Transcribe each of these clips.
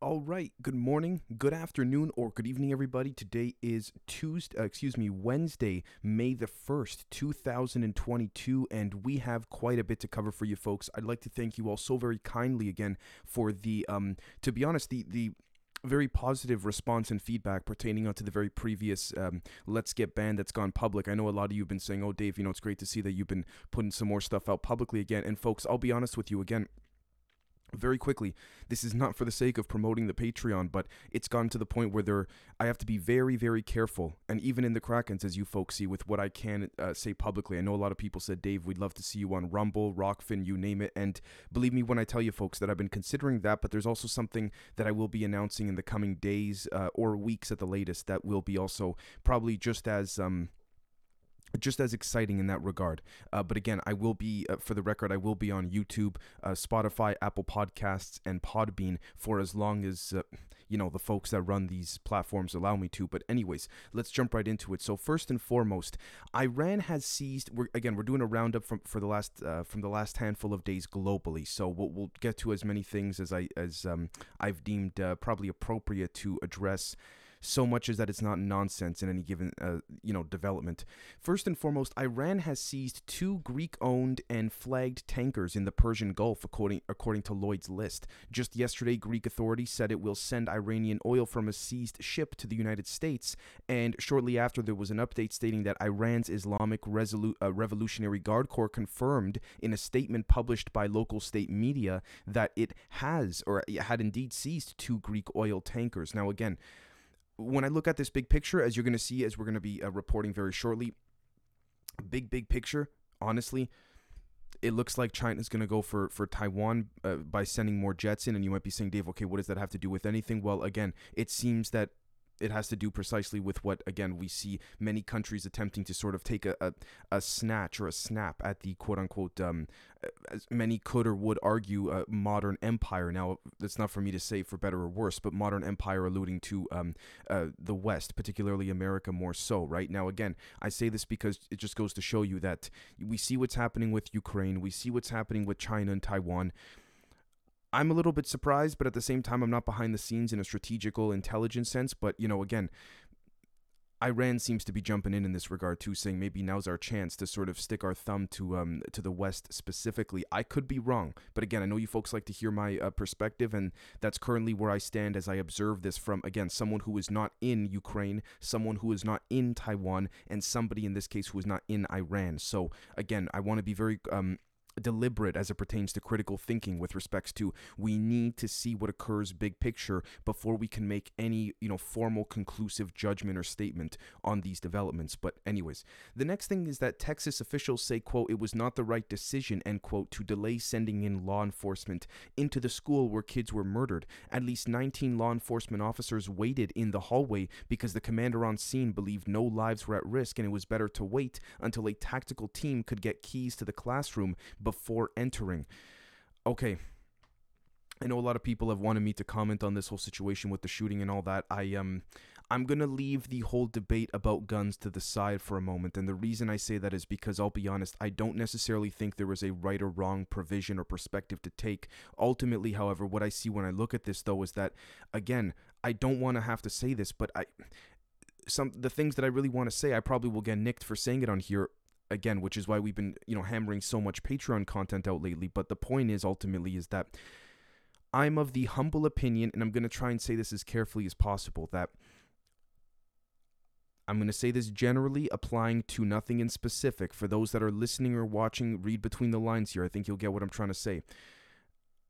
All right. Good morning, good afternoon, or good evening, everybody. Today is Tuesday, uh, excuse me, Wednesday, May the 1st, 2022, and we have quite a bit to cover for you folks. I'd like to thank you all so very kindly again for the, um, to be honest, the, the, very positive response and feedback pertaining onto the very previous um, let's get banned that's gone public i know a lot of you have been saying oh dave you know it's great to see that you've been putting some more stuff out publicly again and folks i'll be honest with you again very quickly. This is not for the sake of promoting the patreon but it's gotten to the point where there i have to be very very careful. And even in the krakens as you folks see with what i can uh, say publicly i know a lot of people said dave we'd love to see you on rumble Rokfin you name it. And believe me when i tell you folks that i've been considering that but there's also something that i will be announcing in the coming days uh, or weeks at the latest that will be also probably just as um just as exciting in that regard. Uh, but again, I will be, uh, for the record, I will be on YouTube, uh, Spotify, Apple Podcasts, and Podbean for as long as, uh, you know, the folks that run these platforms allow me to. But, anyways, let's jump right into it. So, first and foremost, Iran has seized, we're, again, we're doing a roundup from, for the last, uh, from the last handful of days globally. So, we'll, we'll get to as many things as, I, as um, I've deemed uh, probably appropriate to address so much as that it's not nonsense in any given uh, you know development. First and foremost, Iran has seized two Greek-owned and flagged tankers in the Persian Gulf, according according to Lloyd's list. Just yesterday, Greek authorities said it will send Iranian oil from a seized ship to the United States, and shortly after, there was an update stating that Iran's Islamic Resolu- uh, Revolutionary Guard Corps confirmed in a statement published by local state media that it has or had indeed seized two Greek oil tankers. Now, again when I look at this big picture, as you're going to see, as we're going to be uh, reporting very shortly, big, big picture, honestly, it looks like China's going to go for, for Taiwan uh, by sending more jets in. And you might be saying, Dave, okay, what does that have to do with anything? Well, again, it seems that it has to do precisely with what again we see many countries attempting to sort of take a, a, a snatch or a snap at the quote unquote um, as many could or would argue a modern empire. Now that's not for me to say for better or worse but modern empire alluding to um, uh, the west particularly america more so right? Now again i say this because it just goes to show you that we see what's happening with ukraine we see what's happening with china and taiwan I'm a little bit surprised, but at the same time, I'm not behind the scenes in a strategical intelligence sense. But, you know, again, Iran seems to be jumping in in this regard too, saying maybe now's our chance to sort of stick our thumb to um to the West specifically. I could be wrong, but again, I know you folks like to hear my uh, perspective, and that's currently where I stand as I observe this from again someone who is not in Ukraine, someone who is not in Taiwan, and somebody in this case who is not in Iran. So again, I want to be very um deliberate as it pertains to critical thinking with respects to we need to see what occurs big picture before we can make any you know formal conclusive judgment or statement on these developments. But anyways the next thing is that texas officials say quote it was not the right decision end quote to delay sending in law enforcement into the school where kids were murdered. At least 19 law enforcement officers waited in the hallway because the commander on scene believed no lives were at risk and it was better to wait until a tactical team could get keys to the classroom before entering. Okay. I know a lot of people have wanted me to comment on this whole situation with the shooting and all that. I um I'm going to leave the whole debate about guns to the side for a moment. And the reason I say that is because I'll be honest, I don't necessarily think there is a right or wrong provision or perspective to take. Ultimately, however, what I see when I look at this though is that again, I don't want to have to say this, but I some the things that I really want to say, I probably will get nicked for saying it on here again, which is why we've been, you know, hammering so much Patreon content out lately. But the point is ultimately is that I'm of the humble opinion, and I'm going to try and say this as carefully as possible, that I'm going to say this generally, applying to nothing in specific. For those that are listening or watching, read between the lines here. I think you'll get what I'm trying to say.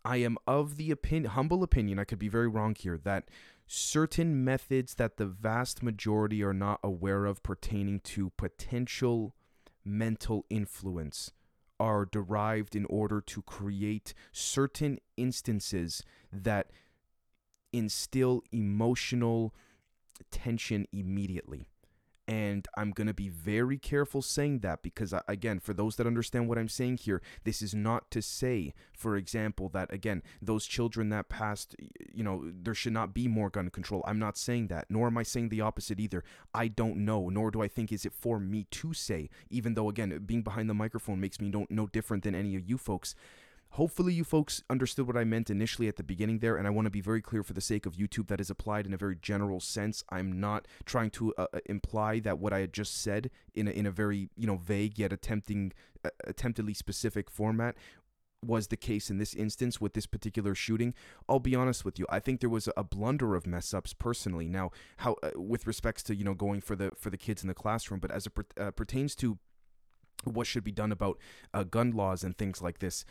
I am of the opinion, humble opinion, I could be very wrong here, that certain methods that the vast majority are not aware of pertaining to potential mental influence are derived in order to create certain instances that instill emotional tension immediately. And I'm going to be very careful saying that because, uh, again, for those that understand what I'm saying here, this is not to say, for example, that, again, those children that passed, you know, there should not be more gun control. I'm not saying that, nor am I saying the opposite either. I don't know, nor do I think is it for me to say, even though, again, being behind the microphone makes me no, no different than any of you folks. Hopefully, you folks understood what I meant initially at the beginning there, and I want to be very clear for the sake of YouTube that is applied in a very general sense. I'm not trying to uh, uh imply that what I had just said in a, in a very you know vague yet attempting uh, attemptedly specific format was the case in this instance with this particular shooting. I'll be honest with you. I think there was a blunder of mess ups personally. Now, how uh, with respects to you know going for the for the kids in the classroom, but as it per- uh, pertains to what should be done about uh, gun laws and things like this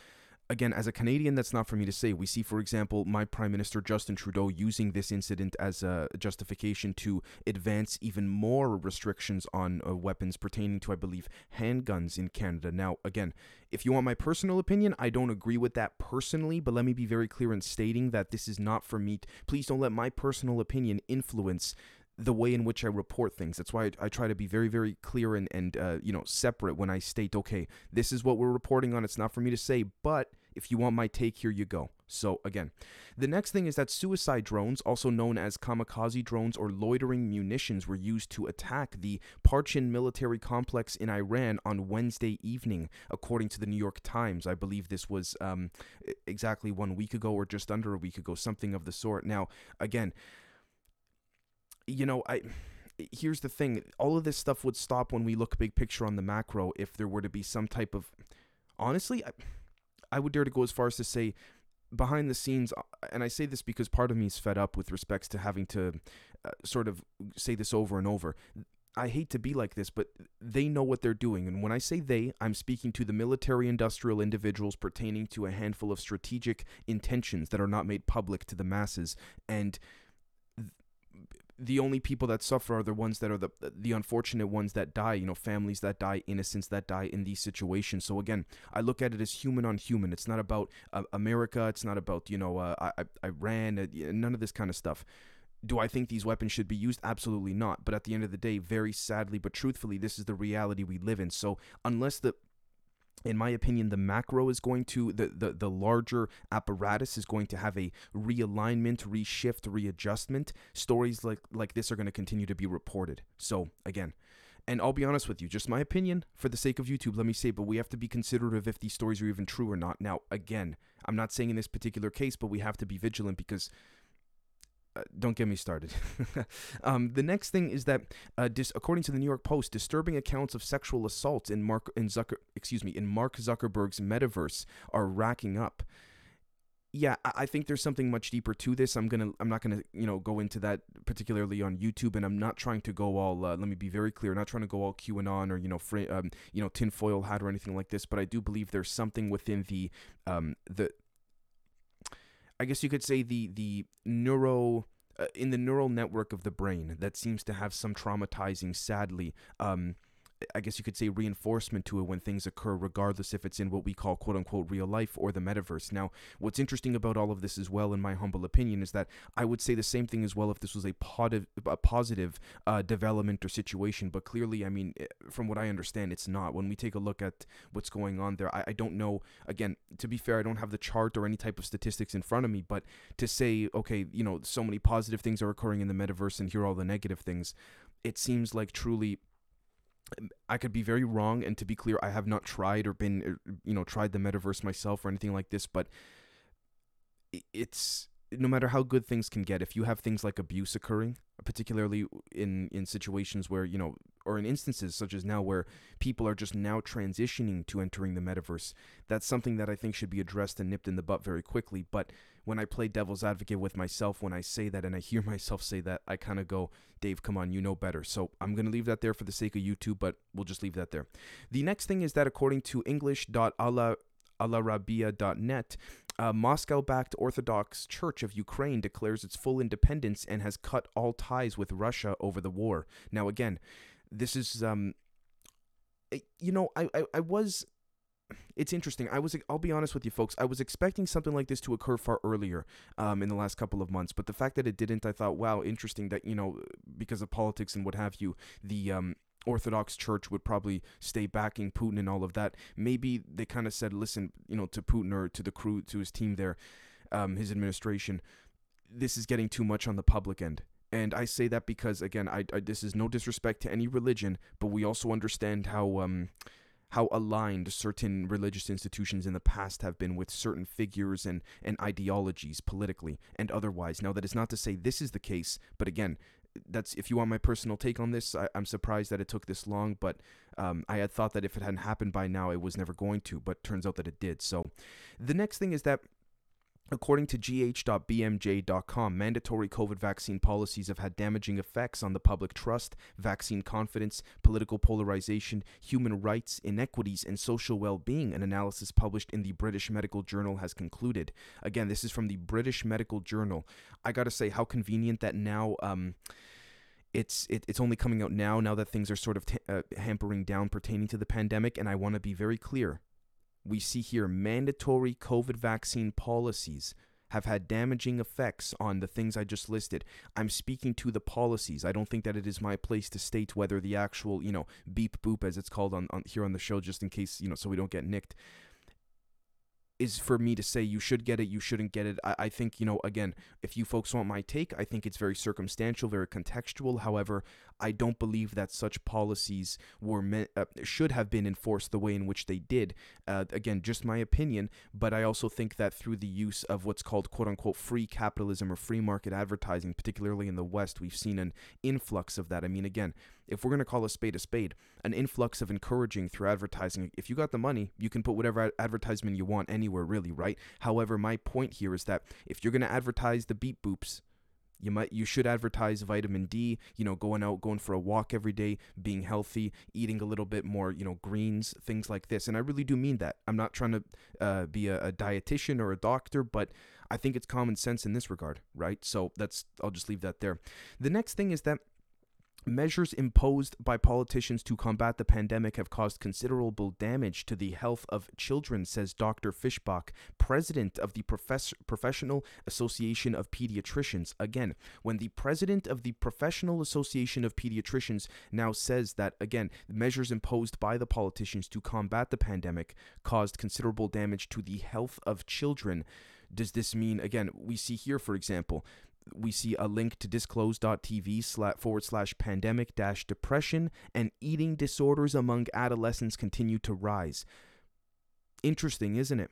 again, as a Canadian, that's not for me to say. We see, for example, my Prime Minister Justin Trudeau using this incident as a justification to advance even more restrictions on uh, weapons pertaining to, I believe, handguns in Canada. Now, again, if you want my personal opinion, I don't agree with that personally, but let me be very clear in stating that this is not for me. Please don't let my personal opinion influence the way in which I report things. That's why I, I try to be very, very clear and, and uh, you know, separate when I state, okay, this is what we're reporting on. It's not for me to say, but if you want my take, here you go. So, again, the next thing is that suicide drones, also known as kamikaze drones or loitering munitions, were used to attack the Parchin military complex in Iran on Wednesday evening, according to the New York Times. I believe this was um, exactly one week ago or just under a week ago, something of the sort. Now, again, you know, I here's the thing all of this stuff would stop when we look big picture on the macro if there were to be some type of honestly I, I would dare to go as far as to say behind the scenes uh, and I say this because part of me is fed up with respects to having to uh, sort of say this over and over I hate to be like this, but they know what they're doing. And when I say they, I'm speaking to the military industrial individuals pertaining to a handful of strategic intentions that are not made public to the masses. And the only people that suffer are the ones that are the the unfortunate ones that die you know families that die innocents that die in these situations so again i look at it as human on human it's not about uh, america it's not about you know uh, I, iran uh, none of this kind of stuff do I think these weapons should be used? Absolutely not. But at the end of the day, very sadly, but truthfully, this is the reality we live in. So, unless the in my opinion, the macro is going to the, the the larger apparatus is going to have a realignment, reshift, readjustment. Stories like like this are going to continue to be reported. So again, and I'll be honest with you, just my opinion for the sake of YouTube, let me say, but we have to be considerate of if these stories are even true or not. Now, again, I'm not saying in this particular case, but we have to be vigilant because uh, don't get me started. um, the next thing is that, uh, dis- according to the New York Post, disturbing accounts of sexual assault in Mark in Zucker, excuse me, in Mark Zuckerberg's metaverse are racking up. Yeah, I-, I think there's something much deeper to this. I'm gonna, I'm not gonna, you know, go into that particularly on YouTube, and I'm not trying to go all. Uh, let me be very clear, not trying to go all QAnon or you know, fr- um, you know, tinfoil hat or anything like this. But I do believe there's something within the, um, the I guess you could say the the neuro uh, in the neural network of the brain that seems to have some traumatizing, sadly, um, I guess you could say reinforcement to it when things occur, regardless if it's in what we call quote unquote real life or the metaverse. Now, what's interesting about all of this as well, in my humble opinion, is that I would say the same thing as well if this was a, positive, a positive uh, development or situation. But clearly, I mean, eh, from what I understand, it's not. When we take a look at what's going on there, I, I don't know. Again, to be fair, I don't have the chart or any type of statistics in front of me, but to say, okay, you know, so many positive things are occurring in the metaverse and here are all the negative things, it seems like truly I could be very wrong, and to be clear, I have not tried or been, er, you know, tried the metaverse myself or anything like this. But it's no matter how good things can get, if you have things like abuse occurring, particularly in in situations where you know, or in instances such as now where people are just now transitioning to entering the metaverse, that's something that I think should be addressed and nipped in the butt very quickly. But when I play devil's advocate with myself, when I say that and I hear myself say that, I kind of go, Dave, come on, you know better. So I'm going to leave that there for the sake of YouTube, but we'll just leave that there. The next thing is that according to English.alarabiya.net, a Moscow backed Orthodox Church of Ukraine declares its full independence and has cut all ties with Russia over the war. Now, again, this is, um, eh, you know, I, I, I was it's interesting. I was I'll be honest with you folks. I was expecting something like this to occur far earlier um, in the last couple of months, but the fact that it didn't, I thought, wow, interesting that you know because of politics and what have you, the um, Orthodox Church would probably stay backing Putin and all of that. Maybe they kind of said, listen, you know, to Putin or to the crew, to his team there, um, his administration, this is getting too much on the public end. And I say that because, again, I, I, this is no disrespect to any religion, but we also understand how um, how aligned certain religious institutions in the past have been with certain figures and, and ideologies politically and otherwise. Now, that is not to say this is the case, but again, that's if you want my personal take on this. I, am surprised that it took this long, but um, I had thought that if it hadn't happened by now, it was never going to. But turns out that it did. So, the next thing is that According to gh.bmj.com, mandatory COVID vaccine policies have had damaging effects on the public trust, vaccine confidence, political polarization, human rights, inequities, and social well being, an analysis published in the British Medical Journal has concluded. Again, this is from the British Medical Journal. I gotta say, how convenient that now. Um, it's it, it's only coming out now now that things are sort of t- uh, hampering down pertaining to the pandemic and i want to be very clear we see here mandatory COVID vaccine policies have had damaging effects on the things I just listed. I'm speaking to the policies. I don't think that it is my place to state whether the actual, you know, beep boop as it's called on, on here on the show, just in case, you know, so we don't get nicked is for me to say you should get it, you shouldn't get it. I, I, think, you know, again, if you folks want my take, I think it's very circumstantial, very contextual. However, I don't believe that such policies were meant, uh, should have been enforced the way in which they did. Uh, again, just my opinion, but I also think that through the use of what's called quote unquote free capitalism or free market advertising, particularly in the West, we've seen an influx of that. I mean, again, if we're going to call a spade a spade, an influx of encouraging through advertising. If you got the money, you can put whatever advertisement you want anywhere, really, right? However, my point here is that if you're going to advertise the beep boops, you might you should advertise vitamin D, you know, going out, going for a walk every day, being healthy, eating a little bit more, you know, greens, things like this. And I really do mean that. I'm not trying to uh, be a, a dietitian or a doctor, but I think it's common sense in this regard, right? So that's I'll just leave that there. The next thing is that Measures imposed by politicians to combat the pandemic have caused considerable damage to the health of children, says Dr. Fischbach, president of the Profes- Professional Association of Pediatricians. Again, when the president of the Professional Association of Pediatricians now says that, again, measures imposed by the politicians to combat the pandemic caused considerable damage to the health of children, does this mean, again, we see here, for example, we see a link to disclose.tv forward slash pandemic dash depression and eating disorders among adolescents continue to rise. Interesting, isn't it?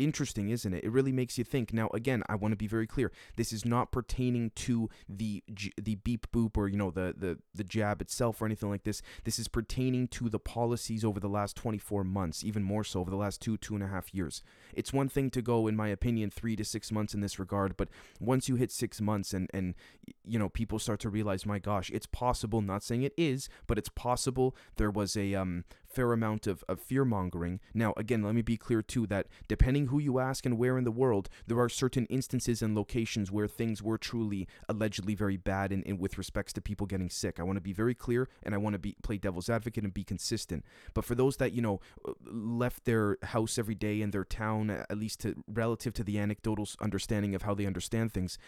Interesting, isn't it? It really makes you think. Now, again, I want to be very clear. This is not pertaining to the the beep boop or you know the the the jab itself or anything like this. This is pertaining to the policies over the last 24 months, even more so over the last two two and a half years. It's one thing to go, in my opinion, three to six months in this regard, but once you hit six months and and you know people start to realize, my gosh, it's possible. Not saying it is, but it's possible. There was a um fair amount of, of fear mongering. Now, again, let me be clear too that depending who you ask and where in the world, there are certain instances and locations where things were truly allegedly very bad in, in with respects to people getting sick. I want to be very clear and I want to be play devil's advocate and be consistent. But for those that, you know, left their house every day in their town, at least to relative to the anecdotal understanding of how they understand things,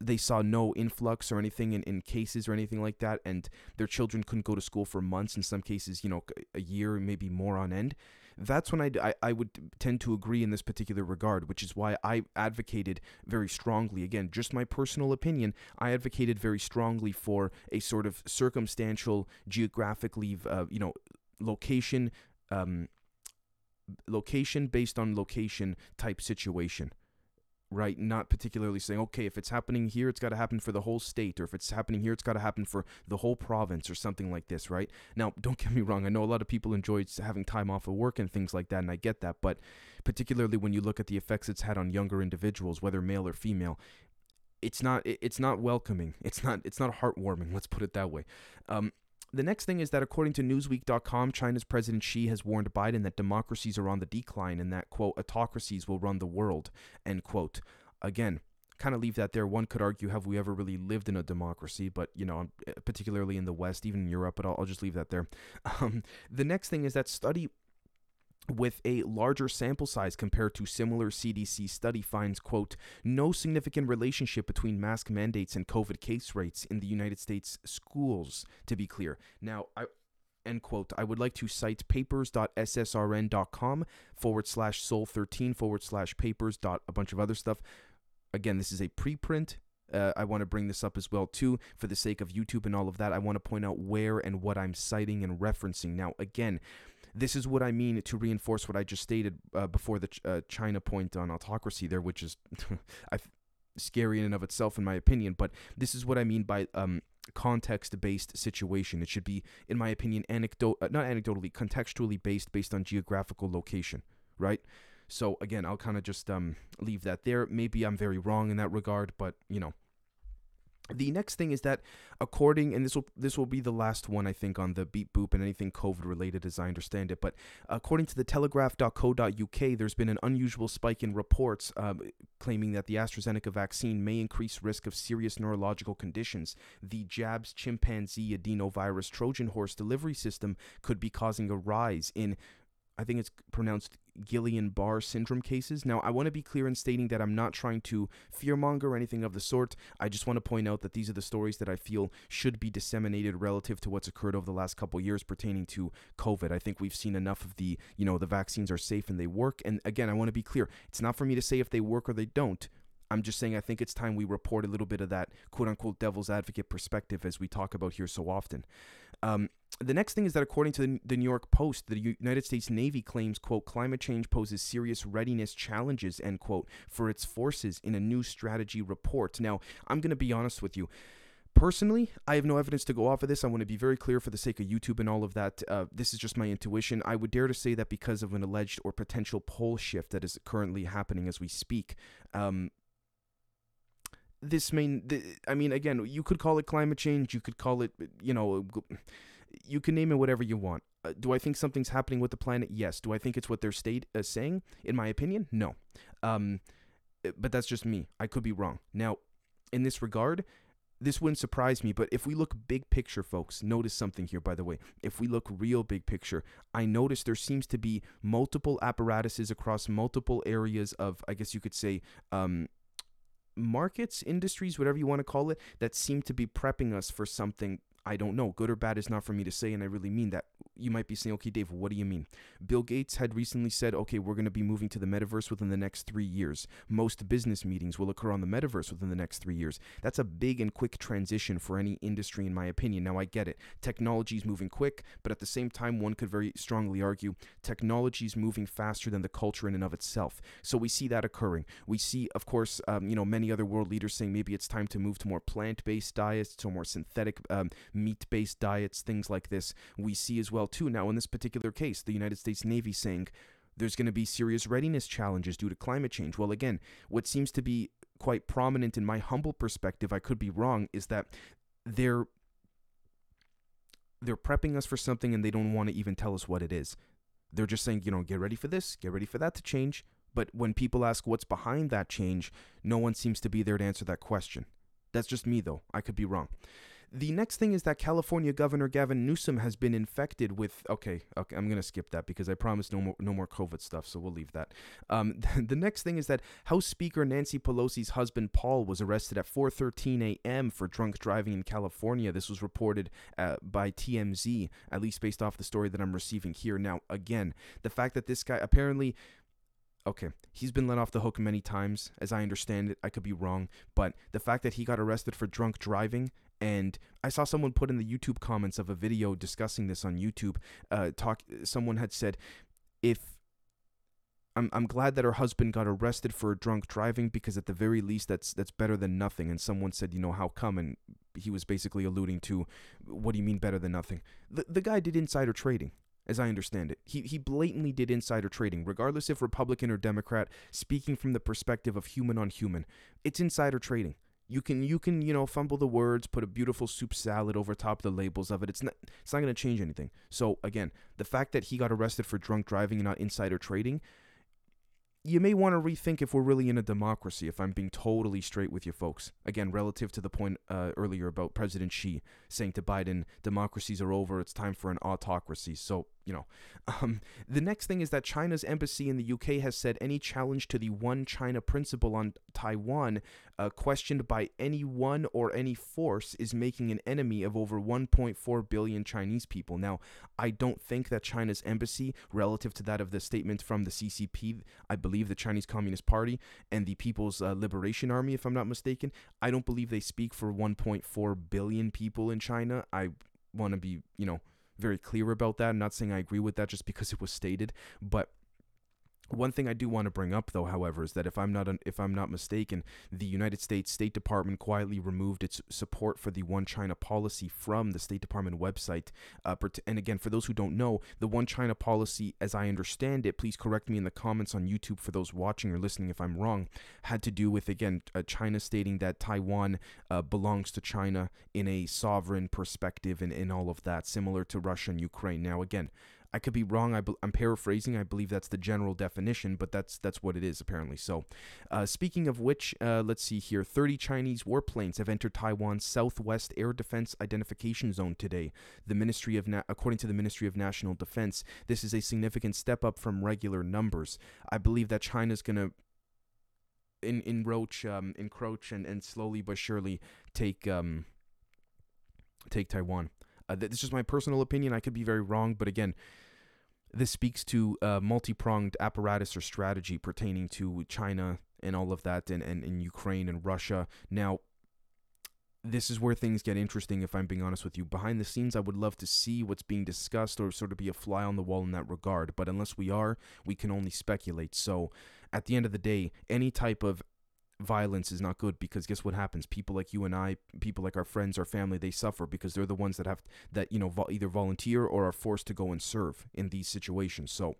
they saw no influx or anything in, in cases or anything like that, and their children couldn't go to school for months, in some cases, you know, a year, maybe more on end. That's when I, I, I would tend to agree in this particular regard, which is why I advocated very strongly. Again, just my personal opinion, I advocated very strongly for a sort of circumstantial, geographically, uh, you know, location, um, location based on location type situation right? Not particularly saying, okay, if it's happening here, it's got to happen for the whole state, or if it's happening here, it's got to happen for the whole province, or something like this, right? Now, don't get me wrong. I know a lot of people enjoy having time off of work and things like that, and I get that, but particularly when you look at the effects it's had on younger individuals, whether male or female, it's not it's not welcoming. It's not it's not heartwarming. Let's put it that way. Um, the next thing is that according to Newsweek.com, China's President Xi has warned Biden that democracies are on the decline and that, quote, autocracies will run the world, end quote. Again, kind of leave that there. One could argue, have we ever really lived in a democracy? But, you know, particularly in the West, even in Europe, but I'll, I'll just leave that there. Um, the next thing is that study with a larger sample size compared to similar CDC study finds, quote, no significant relationship between mask mandates and COVID case rates in the United States schools, to be clear. Now, I, end quote. I would like to cite papers.ssrn.com forward slash sol 13 forward slash papers dot a bunch of other stuff. Again, this is a preprint. Uh, I want to bring this up as well too for the sake of YouTube and all of that. I want to point out where and what I'm citing and referencing. Now, again, this is what I mean to reinforce what I just stated uh, before the ch- uh, China point on autocracy there, which is scary in and of itself, in my opinion. But this is what I mean by um, context-based situation. It should be, in my opinion, anecdote, uh, not anecdotally, contextually based, based on geographical location, right? So again, I'll kind of just um, leave that there. Maybe I'm very wrong in that regard, but you know, the next thing is that according and this will this will be the last one I think on the beep boop and anything COVID related as I understand it, but according to the telegraph.co.uk, there's been an unusual spike in reports um, claiming that the AstraZeneca vaccine may increase risk of serious neurological conditions. The Jabs chimpanzee adenovirus Trojan horse delivery system could be causing a rise in I think it's pronounced Guillain-Barré syndrome cases. Now, I want to be clear in stating that I'm not trying to fearmonger or anything of the sort. I just want to point out that these are the stories that I feel should be disseminated relative to what's occurred over the last couple years pertaining to COVID. I think we've seen enough of the, you know, the vaccines are safe and they work. And again, I want to be clear. It's not for me to say if they work or they don't. I'm just saying I think it's time we report a little bit of that quote unquote devil's advocate perspective as we talk about here so often. Um, the next thing is that according to the New York Post, the United States Navy claims, quote, climate change poses serious readiness challenges, end quote, for its forces in a new strategy report. Now, I'm going to be honest with you. Personally, I have no evidence to go off of this. I want to be very clear for the sake of YouTube and all of that. Uh, this is just my intuition. I would dare to say that because of an alleged or potential pole shift that is currently happening as we speak, um, this may, I mean, again, you could call it climate change. You could call it, you know, you can name it whatever you want. Uh, do I think something's happening with the planet? Yes. Do I think it's what they're state uh, saying? In my opinion, no. Um, uh, but that's just me. I could be wrong. Now, in this regard, this wouldn't surprise me, but if we look big picture, folks, notice something here, by the way. If we look real big picture, I notice there seems to be multiple apparatuses across multiple areas of, I guess you could say, um, markets, industries, whatever you want to call it, that seem to be prepping us for something I don't know. Good or bad is not for me to say, and I really mean that. You might be saying, okay, Dave, what do you mean? Bill Gates had recently said, okay, we're going to be moving to the metaverse within the next three years. Most business meetings will occur on the metaverse within the next three years. That's a big and quick transition for any industry, in my opinion. Now, I get it. Technology is moving quick, but at the same time, one could very strongly argue technology is moving faster than the culture in and of itself. So we see that occurring. We see, of course, um, you know, many other world leaders saying maybe it's time to move to more plant-based diets, to more synthetic um, meat based diets, things like this. We see as well, too, now in this particular case, the United States Navy saying there's going to be serious readiness challenges due to climate change. Well, again, what seems to be quite prominent in my humble perspective, I could be wrong, is that they're they're prepping us for something and they don't want to even tell us what it is. They're just saying, you know, get ready for this, get ready for that to change. But when people ask what's behind that change, no one seems to be there to answer that question. That's just me, though. I could be wrong. The next thing is that California Governor Gavin Newsom has been infected with. Okay, okay, I'm gonna skip that because I promised no more no more COVID stuff, so we'll leave that. Um, the next thing is that House Speaker Nancy Pelosi's husband Paul was arrested at 4:13 a.m. for drunk driving in California. This was reported uh, by TMZ, at least based off the story that I'm receiving here. Now, again, the fact that this guy apparently okay, he's been let off the hook many times, as I understand it. I could be wrong, but the fact that he got arrested for drunk driving and I saw someone put in the YouTube comments of a video discussing this on YouTube. Uh, talk. Someone had said, if I'm I'm glad that her husband got arrested for drunk driving because at the very least that's that's better than nothing. And someone said, you know, how come? And he was basically alluding to, what do you mean better than nothing? The the guy did insider trading. As I understand it, he, he blatantly did insider trading, regardless if Republican or Democrat, speaking from the perspective of human on human. It's insider trading. You can you can you know fumble the words, put a beautiful soup salad over top the labels of it. It's not it's not going to change anything. So again, the fact that he got arrested for drunk driving and not insider trading, you may want to rethink if we're really in a democracy. If I'm being totally straight with you folks, again, relative to the point uh, earlier about President Xi saying to Biden, democracies are over. It's time for an autocracy. So you know. Um, the next thing is that China's embassy in the UK has said any challenge to the one China principle on Taiwan, uh, questioned by anyone or any force, is making an enemy of over 1.4 billion Chinese people. Now, I don't think that China's embassy, relative to that of the statement from the CCP, I believe the Chinese Communist Party and the People's uh, Liberation Army, if I'm not mistaken, I don't believe they speak for 1.4 billion people in China. I want to be, you know, very clear about that. I'm not saying I agree with that just because it was stated, but one thing I do want to bring up, though, however, is that if I'm not if I'm not mistaken, the United States State Department quietly removed its support for the One China policy from the State Department website. Uh, and again, for those who don't know, the One China policy, as I understand it, please correct me in the comments on YouTube for those watching or listening if I'm wrong, had to do with again uh, China stating that Taiwan uh, belongs to China in a sovereign perspective and in all of that, similar to Russia and Ukraine. Now, again, I could be wrong. I am paraphrasing. I believe that's the general definition, but that's that's what it is apparently. So, uh, speaking of which, uh, let's see here. 30 Chinese warplanes have entered Taiwan's Southwest Air Defense Identification Zone today. The Ministry of Na- according to the Ministry of National Defense, this is a significant step up from regular numbers. I believe that China's going to in, encroach, um, encroach and, and slowly but surely take um, take Taiwan. Uh, this is my personal opinion. I could be very wrong, but again, this speaks to a multi-pronged apparatus or strategy pertaining to China and all of that, and, and, and Ukraine and Russia. Now, this is where things get interesting if I'm being honest with you. Behind the scenes, I would love to see what's being discussed or sort of be a fly on the wall in that regard. But unless we are, we can only speculate. So at the end of the day, any type of violence is not good because guess what happens people like you and i people like our friends our family they suffer because they're the ones that have that you know vo- either volunteer or are forced to go and serve in these situations so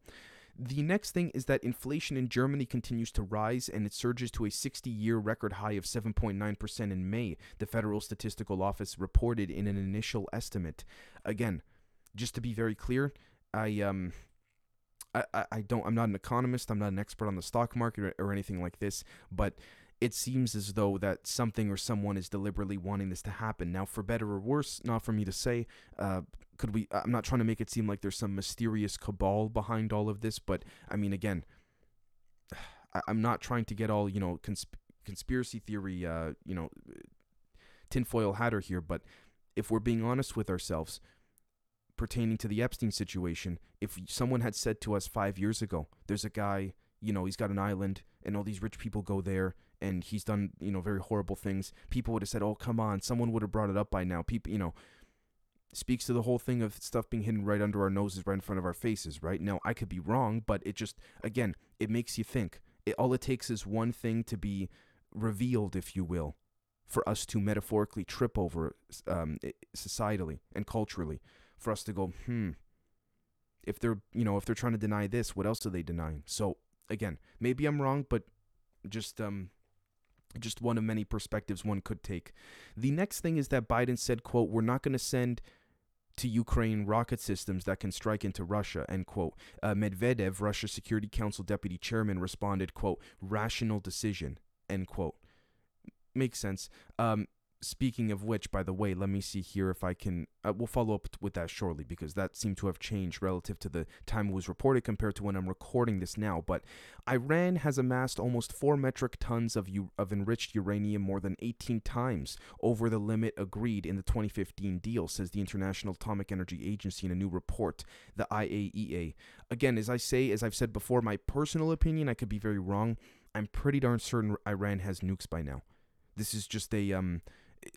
the next thing is that inflation in Germany continues to rise and it surges to a 60 year record high of 7.9% in May, the Federal Statistical Office reported in an initial estimate. Again, just to be very clear, I um I, I don't I'm not an economist, I'm not an expert on the stock market or, or anything like this, but it seems as though that something or someone is deliberately wanting this to happen. Now, for better or worse, not for me to say, uh, could we? I'm not trying to make it seem like there's some mysterious cabal behind all of this, but I mean, again, I, am not trying to get all you know consp- conspiracy theory, uh, you know, tinfoil hatter here, but if we're being honest with ourselves, pertaining to the Epstein situation, if someone had said to us five years ago, there's a guy, you know, he's got an island and all these rich people go there and he's done you know very horrible things. People would have said oh come on someone would have brought it up by now. People you know speaks to the whole thing of stuff being hidden right under our noses right in front of our faces right? Now i could be wrong but it just again it makes you think. It, all it takes is one thing to be revealed if you will for us to metaphorically trip over um, societally and culturally for us to go hmm if they're you know if they're trying to deny this what else are they denying? So again maybe i'm wrong but just um just one of many perspectives one could take. The next thing is that Biden said, quote, we're not going to send to Ukraine rocket systems that can strike into Russia, end quote. Uh, Medvedev, Russia Security Council deputy chairman, responded, quote, rational decision, end quote. Makes sense. Um, Speaking of which, by the way, let me see here if I can. Uh, we'll follow up with that shortly because that seemed to have changed relative to the time it was reported compared to when I'm recording this now. But Iran has amassed almost 4 metric tons of, u- of enriched uranium, more than 18 times over the limit agreed in the 2015 deal, says the International Atomic Energy Agency in a new report, the IAEA. Again, as I say, as I've said before, my personal opinion, I could be very wrong. I'm pretty darn certain Iran has nukes by now. This is just a um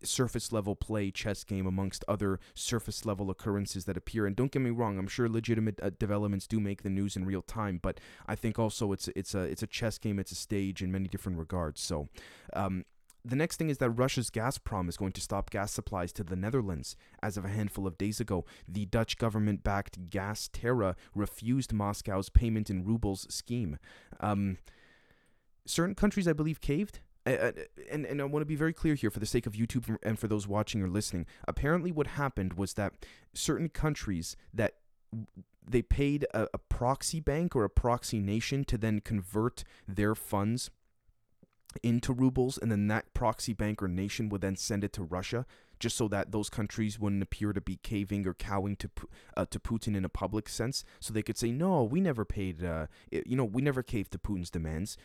surface level play chess game amongst other surface level occurrences that appear. And don't get me wrong, I'm sure legitimate uh, developments do make the news in real time, but I think also it's it's a it's a chess game, it's a stage in many different regards. So. Um, the next thing is that Russia's Gazprom is going to stop gas supplies to the Netherlands. As of a handful of days ago, the Dutch government backed GasTerra refused Moscow's payment in rubles scheme. Um, certain countries, I believe, caved and and I want to be very clear here for the sake of YouTube and for those watching or listening. Apparently, what happened was that certain countries that they paid a, a proxy bank or a proxy nation to then convert their funds into rubles, and then that proxy bank or nation would then send it to Russia, just so that those countries wouldn't appear to be caving or cowing to uh, to Putin in a public sense. So they could say, "No, we never paid. Uh, you know, we never caved to Putin's demands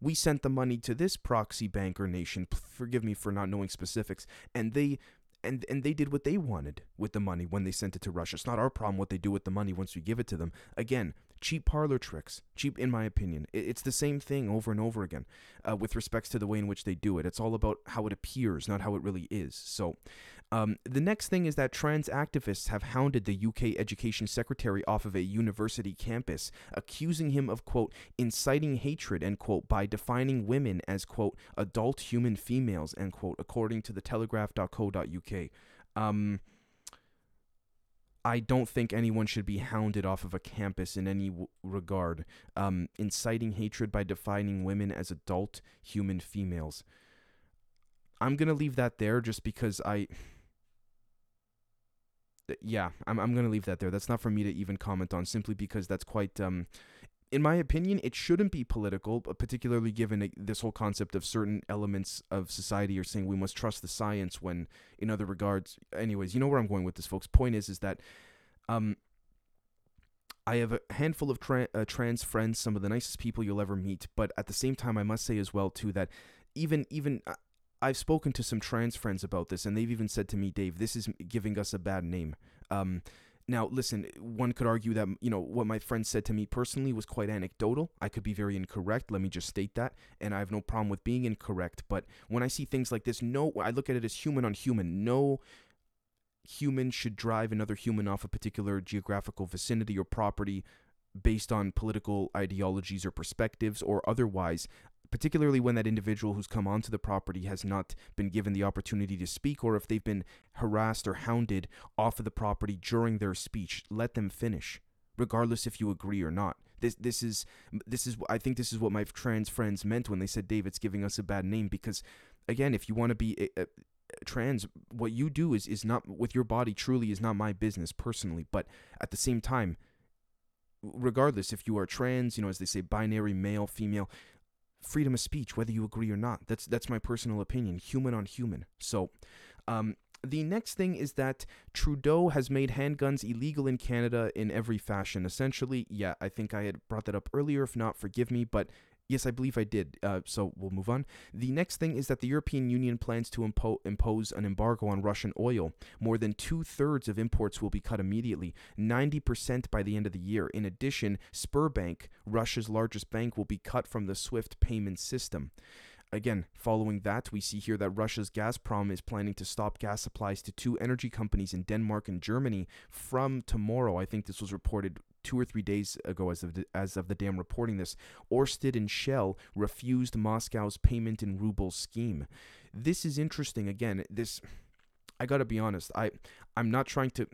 we sent the money to this proxy bank or nation. Forgive me for not knowing specifics. And they and and they did what they wanted with the money when they sent it to Russia. It's not our problem what they do with the money once we give it to them. Again, cheap parlor tricks. Cheap, in my opinion. It's the same thing over and over again uh, with respects to the way in which they do it. It's all about how it appears, not how it really is. So, um, the next thing is that trans activists have hounded the UK Education Secretary off of a university campus, accusing him of, quote, inciting hatred, end quote, by defining women as, quote, adult human females, end quote, according to the telegraph.co.uk. Um, I don't think anyone should be hounded off of a campus in any w- regard, um, inciting hatred by defining women as adult human females. I'm going to leave that there just because I. Yeah, I'm, I'm going to leave that there. That's not for me to even comment on, simply because that's quite. Um, in my opinion, it shouldn't be political, particularly given this whole concept of certain elements of society are saying we must trust the science when, in other regards, anyways, you know where I'm going with this, folks. Point is, is that, um, I have a handful of tra- uh, trans friends, some of the nicest people you'll ever meet, but at the same time, I must say as well too that even even uh, I've spoken to some trans friends about this, and they've even said to me, Dave, this is giving us a bad name. Um, now, listen, one could argue that, you know, what my friend said to me personally was quite anecdotal. I could be very incorrect. Let me just state that. And I have no problem with being incorrect. But when I see things like this, no, I look at it as human on human. No human should drive another human off a particular geographical vicinity or property based on political ideologies or perspectives or otherwise particularly when that individual who's come onto the property has not been given the opportunity to speak or if they've been harassed or hounded off of the property during their speech let them finish regardless if you agree or not. This this is this is I think this is what my trans friends meant when they said David's giving us a bad name because again if you want to be a, a, trans what you do is is not with your body truly is not my business personally but at the same time regardless if you are trans you know as they say binary male female freedom of speech, whether you agree or not. That's that's my personal opinion, human on human. So, um, the next thing is that Trudeau has made handguns illegal in Canada in every fashion. Essentially, yeah, I think I had brought that up earlier. If not, forgive me, but Yes, I believe I did. Uh, so we'll move on. The next thing is that the European Union plans to impo- impose an embargo on Russian oil. More than two thirds of imports will be cut immediately, 90% by the end of the year. In addition, Sberbank, Russia's largest bank, will be cut from the SWIFT payment system. Again, following that, we see here that Russia's Gazprom is planning to stop gas supplies to two energy companies in Denmark and Germany from tomorrow. I think this was reported two or three days ago, as of the, as of the day I'm reporting this. Orsted and Shell refused Moscow's payment in rubles scheme. This is interesting. Again, this I gotta be honest. I I'm not trying to.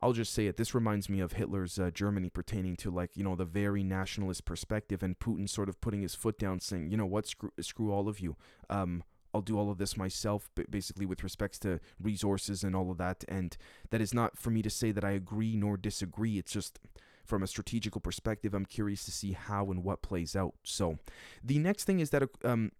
I'll just say it. This reminds me of Hitler's uh, Germany pertaining to like you know the very nationalist perspective, and Putin sort of putting his foot down, saying, you know what, screw, screw all of you. Um, I'll do all of this myself, basically with respects to resources and all of that. And that is not for me to say that I agree nor disagree. It's just from a strategical perspective, I'm curious to see how and what plays out. So, the next thing is that um,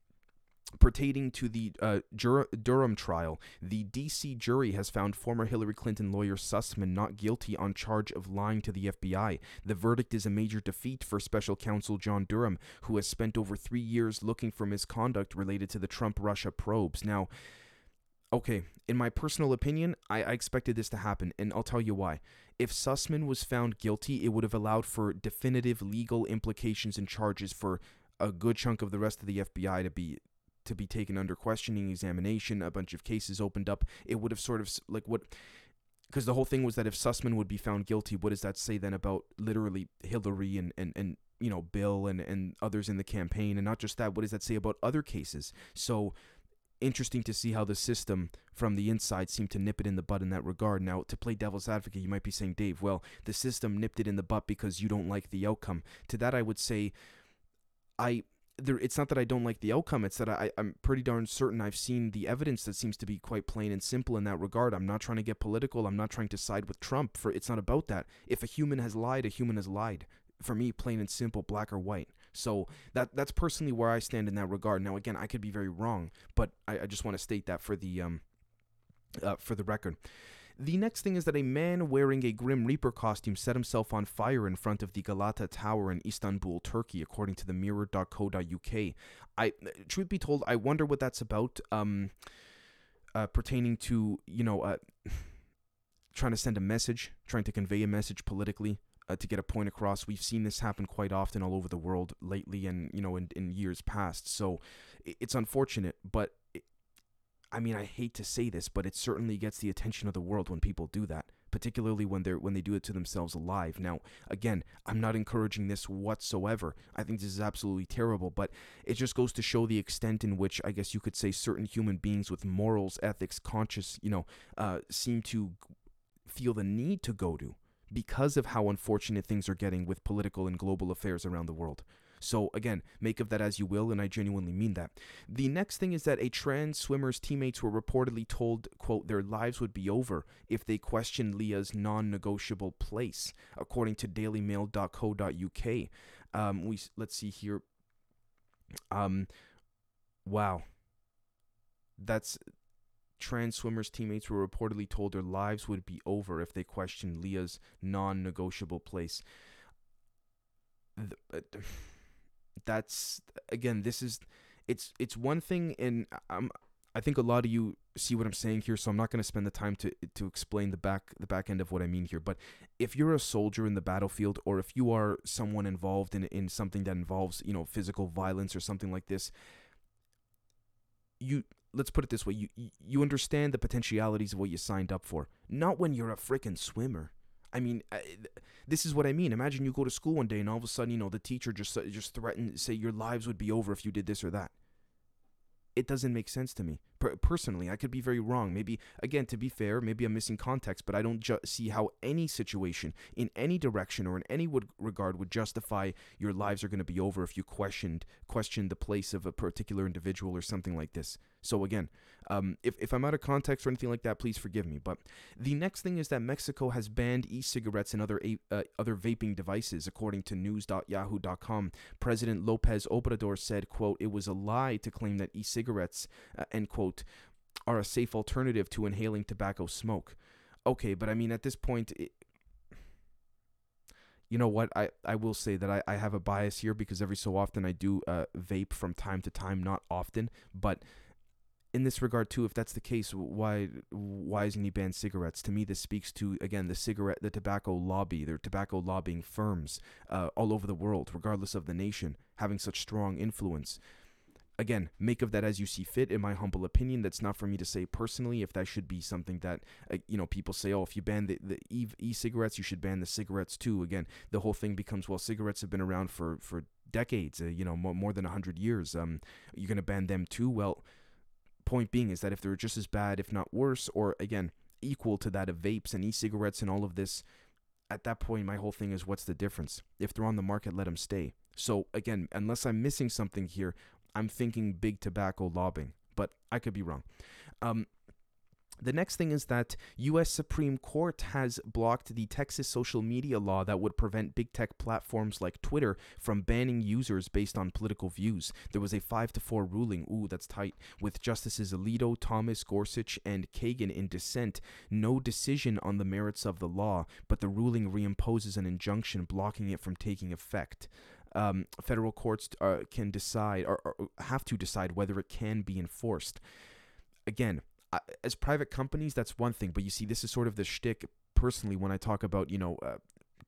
pertaining to the uh, Durham trial, the D.C. jury has found former Hillary Clinton lawyer Sussmann not guilty on charge of lying to the FBI. The verdict is a major defeat for special counsel John Durham, who has spent over three years looking for misconduct related to the Trump Russia probes. Now, okay, in my personal opinion, I, I expected this to happen, and I'll tell you why. If Sussmann was found guilty, it would have allowed for definitive legal implications and charges for a good chunk of the rest of the FBI to be to be taken under questioning examination, a bunch of cases opened up. It would have sort of like what because the whole thing was that if Sussmann would be found guilty, what does that say then about literally Hillary and, and, and you know Bill and, and others in the campaign, and not just that, what does that say about other cases? So interesting to see how the system from the inside seemed to nip it in the butt in that regard. Now, to play devil's advocate, you might be saying, Dave, well, the system nipped it in the butt because you don't like the outcome. To that, I would say, I there, it's not that I don't like the outcome. It's that I, I'm pretty darn certain I've seen the evidence that seems to be quite plain and simple in that regard. I'm not trying to get political. I'm not trying to side with Trump. For it's not about that. If a human has lied, a human has lied. For me, plain and simple, black or white. So that that's personally where I stand in that regard. Now, again, I could be very wrong, but I, I just want to state that for the um, uh, for the record. The next thing is that a man wearing a Grim Reaper costume set himself on fire in front of the Galata Tower in Istanbul, Turkey, according to the Mirror.co.uk. I, truth be told, I wonder what that's about. Um, uh, pertaining to you know, uh, trying to send a message, trying to convey a message politically. Uh, to get a point across. We've seen this happen quite often all over the world lately, and you know, in, in years past. So it's unfortunate, but it, I mean, I hate to say this, but it certainly gets the attention of the world when people do that particularly when they're when they do it to themselves alive. Now, again, I'm not encouraging this whatsoever. I think this is absolutely terrible, but it just goes to show the extent in which I guess you could say certain human beings with morals, ethics, conscious, you know, uh, seem to feel the need to go to because of how unfortunate things are getting with political and global affairs around the world. So again, make of that as you will, and I genuinely mean that. The next thing is that a trans swimmer's teammates were reportedly told, quote, their lives would be over if they questioned Lia's non-negotiable place, according to dailymail.co.uk. Um, we let's see here. Um, wow. That's trans swimmers' teammates were reportedly told their lives would be over if they questioned Lia's non-negotiable place. Uh, that's again this is it's it's one thing and I'm I think a lot of you see what I'm saying here so I'm not going to spend the time to to explain the back the back end of what I mean here but if you're a soldier in the battlefield or if you are someone involved in in something that involves you know physical violence or something like this you let's put it this way you you understand the potentialities of what you signed up for not when you're a freaking swimmer I mean, I, this is what I mean. Imagine you go to school one day and all of a sudden, you know, the teacher just uh, just threatened, say your lives would be over if you did this or that. It doesn't make sense to me. Per- personally, I could be very wrong. Maybe again, to be fair, maybe I'm missing context, but I don't ju- see how any situation in any direction or in any would- regard would justify your lives are going to be over if you questioned questioned the place of a particular individual or something like this. So again, um, if, if I'm out of context or anything like that, please forgive me. But the next thing is that Mexico has banned e-cigarettes and other uh, other vaping devices, according to news.yahoo.com. President Lopez Obrador said, "quote It was a lie to claim that e-cigarettes uh, end quote are a safe alternative to inhaling tobacco smoke." Okay, but I mean at this point. It, you know what i, I will say that I, I have a bias here because every so often i do uh, vape from time to time not often but in this regard too, if that's the case, why why isn't he banned cigarettes? To me, this speaks to again the cigarette, the tobacco lobby, their tobacco lobbying firms uh, all over the world, regardless of the nation, having such strong influence. Again, make of that as you see fit. In my humble opinion, that's not for me to say personally. If that should be something that uh, you know people say, oh, if you ban the the e cigarettes, you should ban the cigarettes too. Again, the whole thing becomes well, cigarettes have been around for for decades, uh, you know, more, more than hundred years. Um, you're gonna ban them too? Well point being is that if they're just as bad, if not worse, or again, equal to that of vapes and e cigarettes and all of this, at that point, my whole thing is what's the difference? If they're on the market, let them stay. So, again, unless I'm missing something here, I'm thinking big tobacco lobbying, but I could be wrong. Um, the next thing is that US Supreme Court has blocked the Texas social media law that would prevent big tech platforms like Twitter from banning users based on political views. There was a 5 to 4 ruling, ooh that's tight, with Justices Alito, Thomas, Gorsuch and Kagan in dissent. No decision on the merits of the law, but the ruling reimposes an injunction blocking it from taking effect. Um, federal courts uh, can decide or, or have to decide whether it can be enforced. Again, as private companies, that's one thing. But you see, this is sort of the shtick personally when I talk about, you know, uh,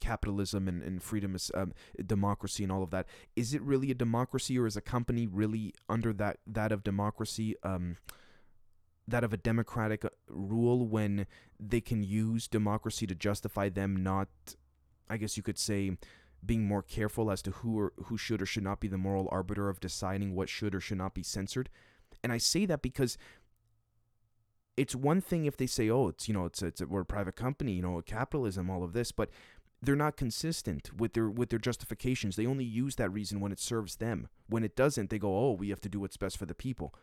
capitalism and, and freedom, um, democracy, and all of that. Is it really a democracy, or is a company really under that that of democracy? Um, that of a democratic uh, rule when they can use democracy to justify them not, I guess you could say, being more careful as to who or who should or should not be the moral arbiter of deciding what should or should not be censored. And I say that because it's one thing if they say, "Oh, it's you know, it's it's we're a private company, you know, capitalism, all of this," but they're not consistent with their with their justifications. They only use that reason when it serves them. When it doesn't, they go, "Oh, we have to do what's best for the people."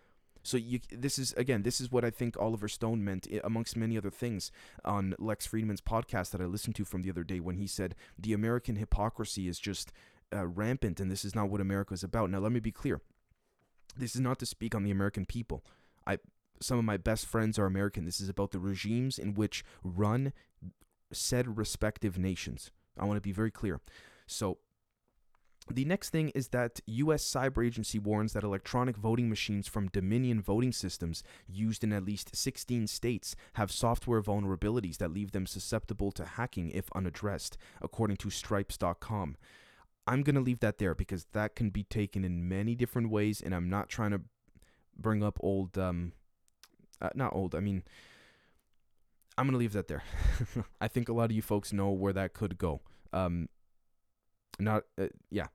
So you, this is again, this is what I think Oliver Stone meant, amongst many other things, on Lex Fridman's podcast that I listened to from the other day when he said the American hypocrisy is just uh, rampant, and this is not what America is about. Now, let me be clear. This is not to speak on the American people. I some of my best friends are American. This is about the regimes in which run said respective nations. I want to be very clear. So, The next thing is that U.S. Cyber Agency warns that electronic voting machines from Dominion voting systems used in at least 16 states have software vulnerabilities that leave them susceptible to hacking if unaddressed, according to Stripes.com. I'm going to leave that there because that can be taken in many different ways, and I'm not trying to bring up old, um, uh, not old, I mean, I'm going to leave that there. I think a lot of you folks know where that could go. Um, not, uh, yeah.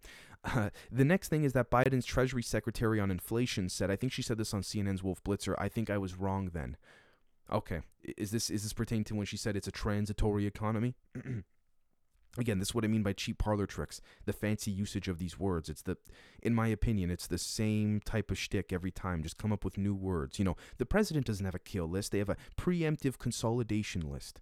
Uh, the next thing is that Biden's Treasury Secretary on inflation said, I think she said this on CNN's Wolf Blitzer. I think I was wrong then. Okay, is this is this pertaining to when she said it's a transitory economy? Again, this is what I mean by cheap parlor tricks. The fancy usage of these words. It's the, in my opinion, it's the same type of shtick every time. Just come up with new words. You know, the president doesn't have a kill list. They have a preemptive consolidation list.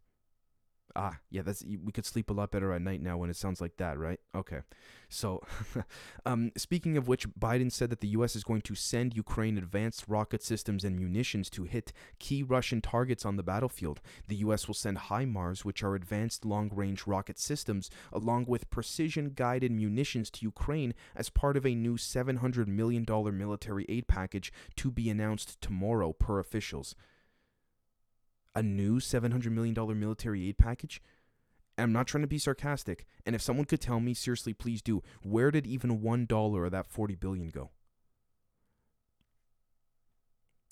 Ah, yeah, that's we could sleep a lot better at night now when it sounds like that, right? Okay. So, um, speaking of which, Biden said that the U.S. is going to send Ukraine advanced rocket systems and munitions to hit key Russian targets on the battlefield. The U.S. will send HIMARS, which are advanced long-range rocket systems, along with precision-guided munitions to Ukraine as part of a new $700 million military aid package to be announced tomorrow, per officials a new $700 million military aid package? I'm not trying to be sarcastic. And if someone could tell me, seriously, please do, where did even one dollar of that 40 billion go?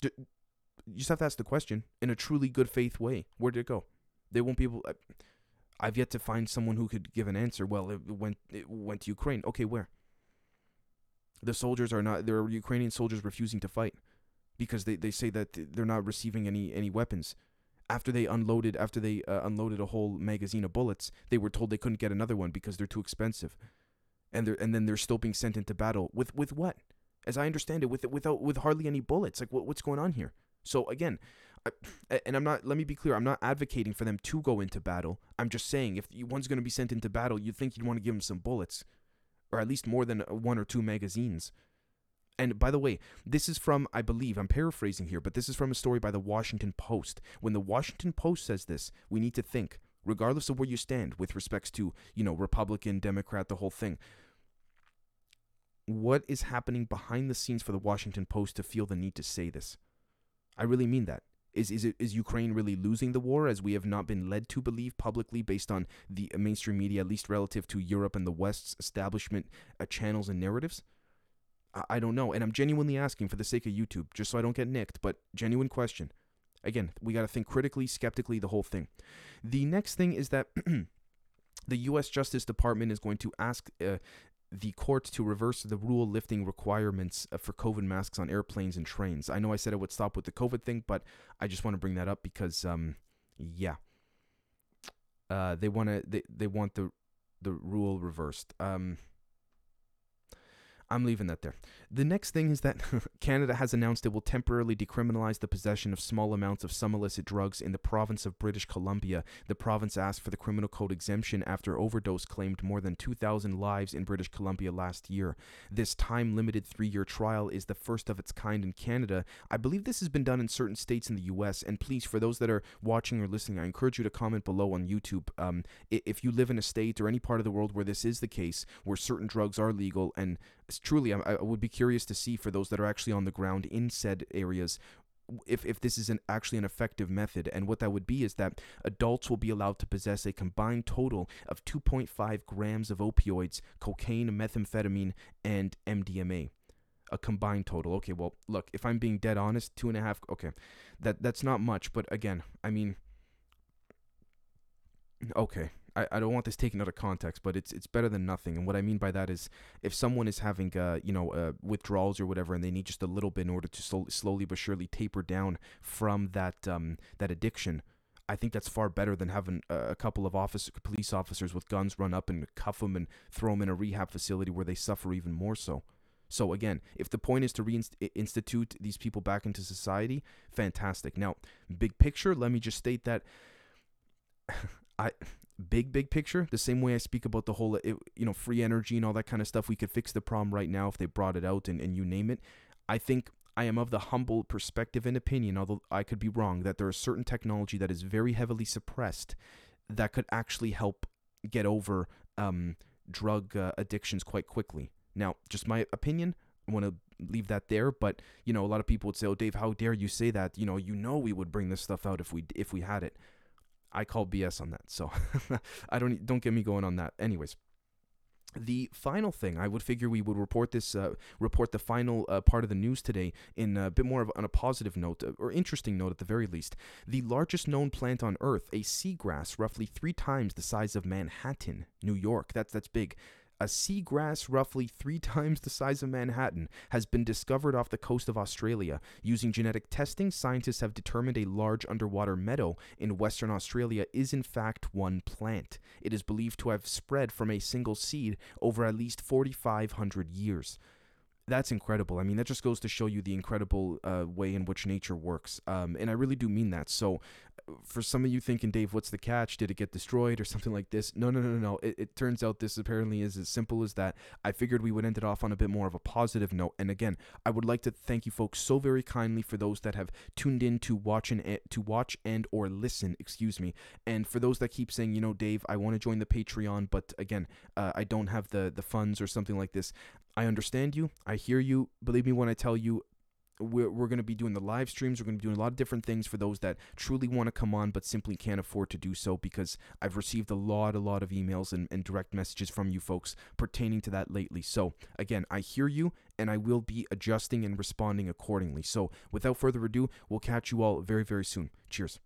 you just have to ask the question in a truly good faith way. Where did it go? They won't be able. I've yet to find someone who could give an answer. Well, it went it went to Ukraine. Okay, where? The soldiers are not. There are Ukrainian soldiers refusing to fight because they, they say that they're not receiving any any weapons after they unloaded after they uh, unloaded a whole magazine of bullets, they were told they couldn't get another one because they're too expensive, and they and then they're still being sent into battle with with what? As I understand it, with without with hardly any bullets. Like what what's going on here? So again, I, and I'm not. Let me be clear. I'm not advocating for them to go into battle. I'm just saying if one's going to be sent into battle, you'd think you'd want to give them some bullets, or at least more than one or two magazines. And by the way, this is from, I believe, I'm paraphrasing here, but this is from a story by the Washington Post. When the Washington Post says this, we need to think, regardless of where you stand with respects to, you know, Republican, Democrat, the whole thing. What is happening behind the scenes for the Washington Post to feel the need to say this? I really mean that. Is is it is Ukraine really losing the war as we have not been led to believe publicly based on the mainstream media, at least relative to Europe and the West's establishment uh, channels and narratives? I don't know. And I'm genuinely asking for the sake of YouTube, just so I don't get nicked, but genuine question. Again, we got to think critically, skeptically, the whole thing. The next thing is that the U.S. Justice Department is going to ask uh, the court to reverse the rule lifting requirements uh, for COVID masks on airplanes and trains. I know I said it would stop with the COVID thing, but I just want to bring that up because, um, yeah, uh, they want to they, they want the the rule reversed. Um, I'm leaving that there. The next thing is that Canada has announced it will temporarily decriminalize the possession of small amounts of some illicit drugs in the province of British Columbia. The province asked for the criminal code exemption after overdose claimed more than 2,000 lives in British Columbia last year. This time limited three year trial is the first of its kind in Canada. I believe this has been done in certain states in the U.S. And please, for those that are watching or listening, I encourage you to comment below on YouTube. Um, if you live in a state or any part of the world where this is the case, where certain drugs are legal and truly, I, I would be curious to see for those that are actually on the ground in said areas if, if this is an actually an effective method. And what that would be is that adults will be allowed to possess a combined total of 2.5 grams of opioids, cocaine, methamphetamine, and MDMA. A combined total. Okay, well, look, if I'm being dead honest, two and a half. Okay, that that's not much, but again, I mean, okay, I, I don't want this taken out of context, but it's it's better than nothing. And what I mean by that is, if someone is having uh, you know uh, withdrawals or whatever, and they need just a little bit in order to slowly, slowly but surely taper down from that um, that addiction, I think that's far better than having a couple of office police officers with guns run up and cuff them and throw them in a rehab facility where they suffer even more so. So again, if the point is to reinstitute these people back into society, fantastic. Now, big picture, let me just state that I big big picture the same way i speak about the whole you know free energy and all that kind of stuff we could fix the problem right now if they brought it out and, and you name it i think i am of the humble perspective and opinion although i could be wrong that there is certain technology that is very heavily suppressed that could actually help get over um, drug uh, addictions quite quickly. Now, just my opinion. I want to leave that there, but you know, a lot of people would say, "Oh, Dave, how dare you say that? You know, you know we would bring this stuff out if we if we had it." I call BS on that, so I don't don't get me going on that. Anyways, the final thing I would figure we would report this, uh, report the final uh, part of the news today in a bit more of on a positive note uh, or interesting note at the very least. The largest known plant on Earth, a seagrass, roughly three times the size of Manhattan, New York. That's that's big. A seagrass roughly three times the size of Manhattan has been discovered off the coast of Australia. Using genetic testing, scientists have determined a large underwater meadow in Western Australia is in fact one plant. It is believed to have spread from a single seed over at least 4,500 years that's incredible. I mean, that just goes to show you the incredible uh, way in which nature works. Um, and I really do mean that. So, for some of you thinking, Dave, what's the catch? Did it get destroyed or something like this? No, no, no, no, no. It, it turns out this apparently is as simple as that. I figured we would end it off on a bit more of a positive note. And again, I would like to thank you folks so very kindly for those that have tuned in to watch and to watch and or listen. Excuse me. And for those that keep saying, you know, Dave, I want to join the Patreon, but again, uh, I don't have the the funds or something like this. I understand you. I hear you. Believe me when I tell you we're, we're going to be doing the live streams. We're going to be doing a lot of different things for those that truly want to come on but simply can't afford to do so because I've received a lot, a lot of emails and, and direct messages from you folks pertaining to that lately. So, again, I hear you and I will be adjusting and responding accordingly. So, without further ado, we'll catch you all very, very soon. Cheers.